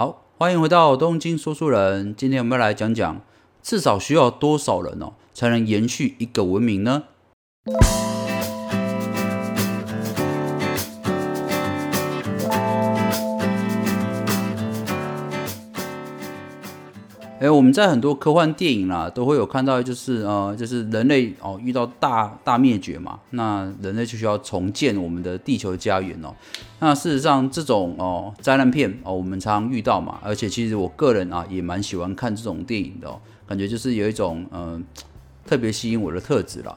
好，欢迎回到东京说书人。今天我们来讲讲，至少需要多少人哦，才能延续一个文明呢？我们在很多科幻电影啦，都会有看到，就是呃，就是人类哦遇到大大灭绝嘛，那人类就需要重建我们的地球家园哦。那事实上，这种哦灾难片哦，我们常常遇到嘛，而且其实我个人啊也蛮喜欢看这种电影的，感觉就是有一种嗯特别吸引我的特质啦。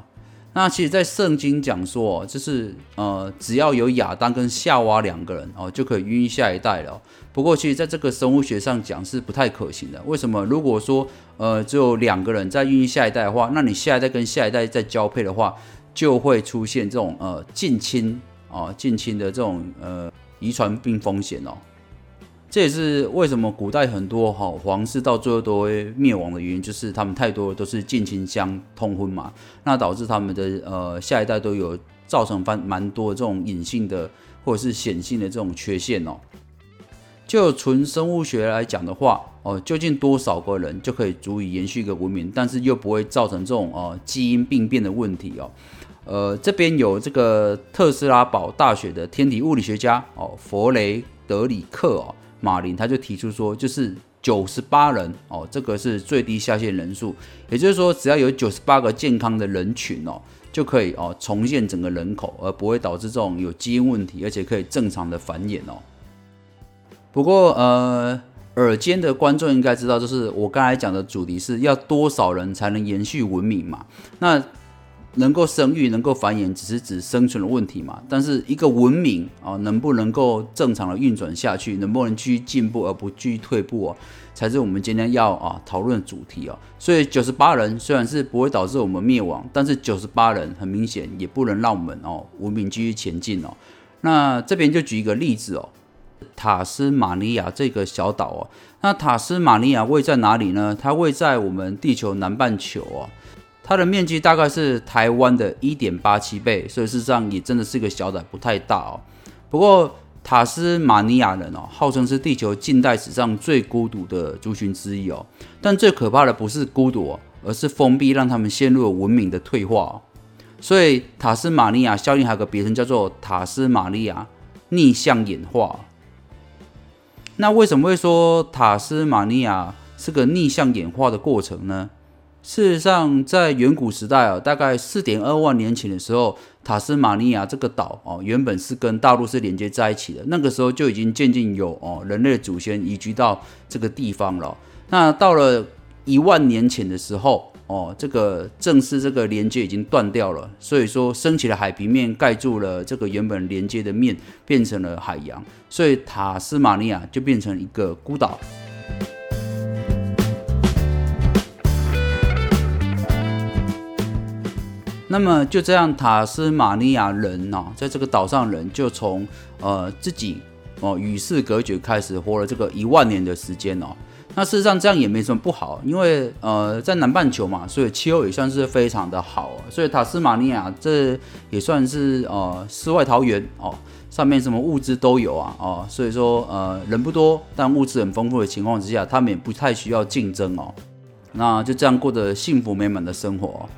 那其实，在圣经讲说，就是呃，只要有亚当跟夏娃两个人哦，就可以孕育下一代了。不过，其实在这个生物学上讲是不太可行的。为什么？如果说呃只有两个人在孕育下一代的话，那你下一代跟下一代在交配的话，就会出现这种呃近亲啊近亲的这种呃遗传病风险哦。这也是为什么古代很多哈皇室到最后都会灭亡的原因，就是他们太多都是近亲相通婚嘛，那导致他们的呃下一代都有造成蛮蛮多这种隐性的或者是显性的这种缺陷哦。就纯生物学来讲的话，哦，究竟多少个人就可以足以延续一个文明，但是又不会造成这种呃基因病变的问题哦？呃，这边有这个特斯拉堡大学的天体物理学家哦，弗雷德里克哦。马林他就提出说，就是九十八人哦，这个是最低下限人数，也就是说，只要有九十八个健康的人群哦，就可以哦重现整个人口，而不会导致这种有基因问题，而且可以正常的繁衍哦。不过呃，耳尖的观众应该知道，就是我刚才讲的主题是要多少人才能延续文明嘛？那能够生育、能够繁衍，只是指生存的问题嘛？但是一个文明啊，能不能够正常的运转下去，能不能继续进步而不继续退步哦，才是我们今天要啊讨论的主题哦。所以九十八人虽然是不会导致我们灭亡，但是九十八人很明显也不能让我们哦文明继续前进哦。那这边就举一个例子哦，塔斯马尼亚这个小岛哦，那塔斯马尼亚位在哪里呢？它位在我们地球南半球哦。它的面积大概是台湾的一点八七倍，所以事实上也真的是个小岛，不太大哦。不过塔斯马尼亚人哦，号称是地球近代史上最孤独的族群之一哦。但最可怕的不是孤独，而是封闭，让他们陷入了文明的退化。所以塔斯马尼亚效应还有个别称叫做塔斯马尼亚逆向演化。那为什么会说塔斯马尼亚是个逆向演化的过程呢？事实上，在远古时代啊，大概四点二万年前的时候，塔斯马尼亚这个岛哦，原本是跟大陆是连接在一起的。那个时候就已经渐渐有哦人类的祖先移居到这个地方了。那到了一万年前的时候哦，这个正是这个连接已经断掉了，所以说升起的海平面盖住了这个原本连接的面，变成了海洋，所以塔斯马尼亚就变成一个孤岛。那么就这样，塔斯马尼亚人呢，在这个岛上人就从呃自己哦与世隔绝开始活了这个一万年的时间哦。那事实上这样也没什么不好，因为呃在南半球嘛，所以气候也算是非常的好。所以塔斯马尼亚这也算是呃世外桃源哦，上面什么物资都有啊哦，所以说呃人不多，但物资很丰富的情况之下，他们也不太需要竞争哦。那就这样过着幸福美满的生活。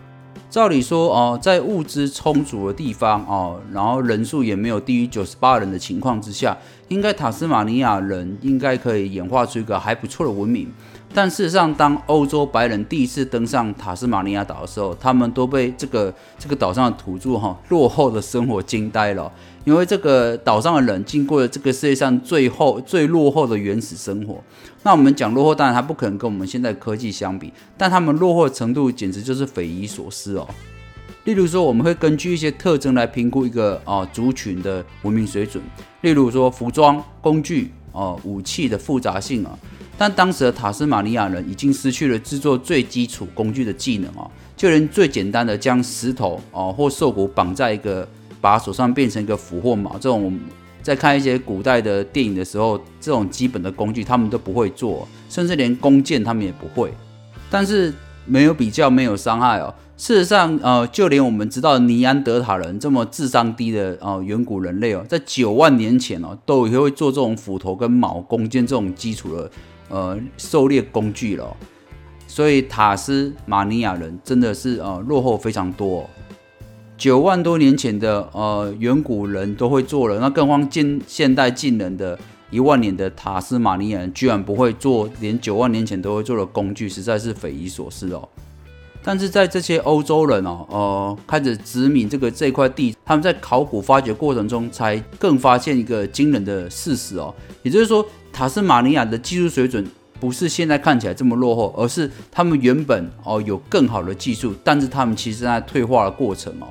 照理说，哦，在物资充足的地方，哦，然后人数也没有低于九十八人的情况之下，应该塔斯马尼亚人应该可以演化出一个还不错的文明。但事实上，当欧洲白人第一次登上塔斯马尼亚岛的时候，他们都被这个这个岛上的土著哈落后的生活惊呆了。因为这个岛上的人经过了这个世界上最后最落后的原始生活。那我们讲落后，当然它不可能跟我们现在科技相比，但他们落后的程度简直就是匪夷所思哦。例如说，我们会根据一些特征来评估一个啊族群的文明水准，例如说服装、工具、哦武器的复杂性啊。但当时的塔斯马尼亚人已经失去了制作最基础工具的技能哦，就连最简单的将石头哦或兽骨绑在一个把手上变成一个俘获矛这种，在看一些古代的电影的时候，这种基本的工具他们都不会做，甚至连弓箭他们也不会。但是没有比较，没有伤害哦。事实上，呃，就连我们知道尼安德塔人这么智商低的呃远古人类哦，在九万年前哦，都也会做这种斧头跟矛弓箭这种基础的呃狩猎工具了。所以塔斯马尼亚人真的是呃落后非常多。九万多年前的呃远古人都会做了，那更何况近现代近人的一万年的塔斯马尼亚人居然不会做，连九万年前都会做的工具，实在是匪夷所思哦。但是在这些欧洲人哦，呃，开始殖民这个这块地，他们在考古发掘过程中，才更发现一个惊人的事实哦，也就是说，塔斯马尼亚的技术水准不是现在看起来这么落后，而是他们原本哦有更好的技术，但是他们其实在退化的过程哦。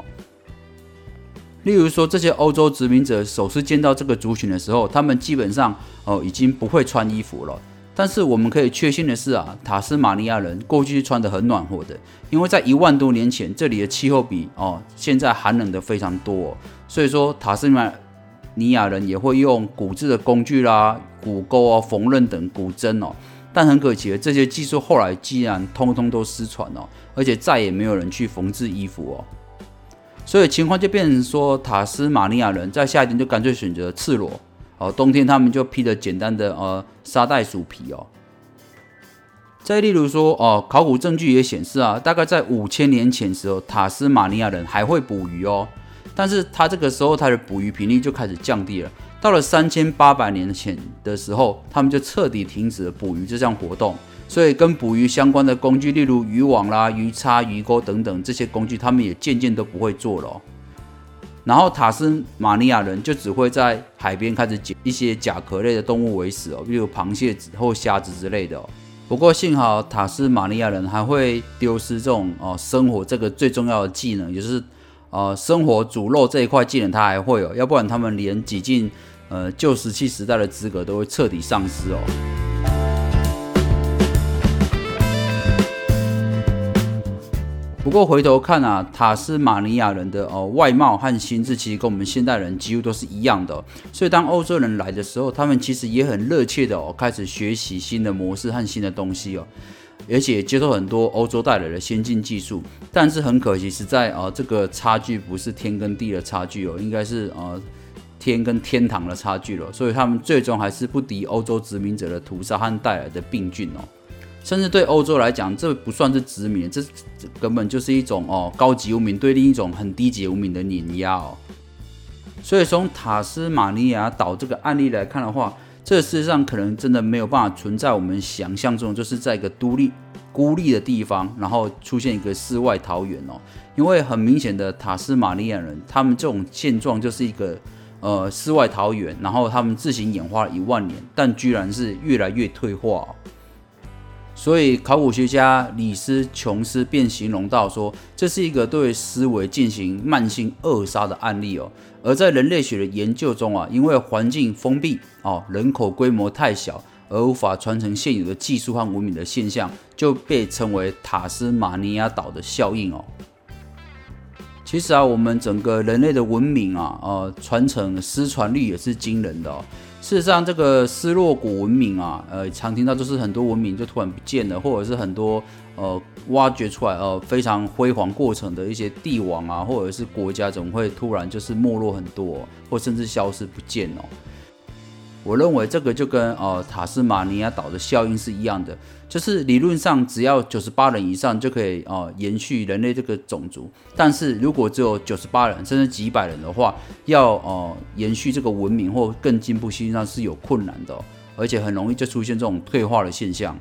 例如说，这些欧洲殖民者首次见到这个族群的时候，他们基本上哦已经不会穿衣服了。但是我们可以确信的是啊，塔斯马尼亚人过去穿的很暖和的，因为在一万多年前，这里的气候比哦现在寒冷的非常多，所以说塔斯马尼亚人也会用骨制的工具啦、骨钩啊、缝纫等骨针哦。但很可惜的，这些技术后来既然通通都失传了，而且再也没有人去缝制衣服哦。所以情况就变成说，塔斯马尼亚人在夏天就干脆选择赤裸。哦，冬天他们就披着简单的呃沙袋鼠皮哦。再例如说哦，考古证据也显示啊，大概在五千年前时候，塔斯马尼亚人还会捕鱼哦，但是他这个时候他的捕鱼频率就开始降低了。到了三千八百年前的时候，他们就彻底停止了捕鱼这项活动，所以跟捕鱼相关的工具，例如渔网啦、鱼叉、鱼钩等等这些工具，他们也渐渐都不会做了。然后塔斯马尼亚人就只会在海边开始捡一些甲壳类的动物为食哦，例如螃蟹子或虾子之类的。不过幸好塔斯马尼亚人还会丢失这种哦生活这个最重要的技能，也就是呃生活煮肉这一块技能他还会哦，要不然他们连挤进呃旧石器时代的资格都会彻底丧失哦。不过回头看啊，塔斯马尼亚人的哦外貌和心智其实跟我们现代人几乎都是一样的，所以当欧洲人来的时候，他们其实也很热切的哦开始学习新的模式和新的东西哦，而且接受很多欧洲带来的先进技术。但是很可惜是在啊这个差距不是天跟地的差距哦，应该是呃天跟天堂的差距了，所以他们最终还是不敌欧洲殖民者的屠杀和带来的病菌哦。甚至对欧洲来讲，这不算是殖民，这根本就是一种哦高级文明对另一种很低级文明的碾压哦。所以从塔斯马尼亚岛这个案例来看的话，这事实上可能真的没有办法存在我们想象中，就是在一个独立孤立的地方，然后出现一个世外桃源哦。因为很明显的塔斯马尼亚人，他们这种现状就是一个呃世外桃源，然后他们自行演化了一万年，但居然是越来越退化。所以，考古学家李斯琼斯便形容到说，这是一个对思维进行慢性扼杀的案例哦。而在人类学的研究中啊，因为环境封闭哦，人口规模太小，而无法传承现有的技术和文明的现象，就被称为塔斯马尼亚岛的效应哦。其实啊，我们整个人类的文明啊，呃，传承失传率也是惊人的哦。事实上，这个失落古文明啊，呃，常听到就是很多文明就突然不见了，或者是很多呃挖掘出来呃非常辉煌过程的一些帝王啊，或者是国家，总会突然就是没落很多，或甚至消失不见哦。我认为这个就跟呃塔斯马尼亚岛的效应是一样的，就是理论上只要九十八人以上就可以呃延续人类这个种族，但是如果只有九十八人甚至几百人的话，要呃延续这个文明或更进步，实际上是有困难的，而且很容易就出现这种退化的现象。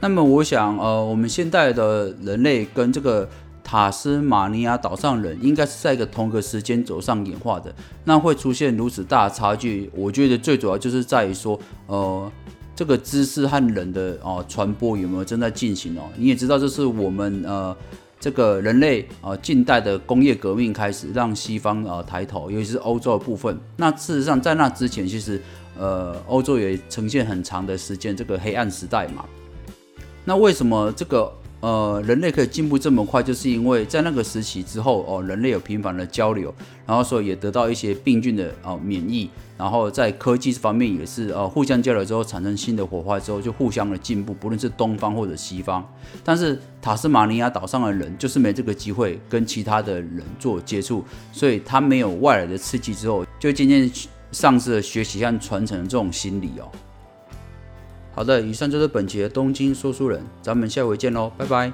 那么我想呃我们现在的人类跟这个。塔斯马尼亚岛上人应该是在一个同个时间轴上演化的，那会出现如此大的差距，我觉得最主要就是在于说，呃，这个知识和人的哦传播有没有正在进行哦？你也知道，这是我们呃这个人类呃近代的工业革命开始让西方呃抬头，尤其是欧洲的部分。那事实上，在那之前，其实呃欧洲也呈现很长的时间这个黑暗时代嘛。那为什么这个？呃，人类可以进步这么快，就是因为在那个时期之后，哦，人类有频繁的交流，然后所以也得到一些病菌的哦免疫，然后在科技方面也是呃互相交流之后产生新的火花之后，就互相的进步，不论是东方或者西方。但是塔斯马尼亚岛上的人就是没这个机会跟其他的人做接触，所以他没有外来的刺激之后，就渐渐丧失了学习和传承的这种心理哦。好的，以上就是本期的东京说书人，咱们下回见喽，拜拜。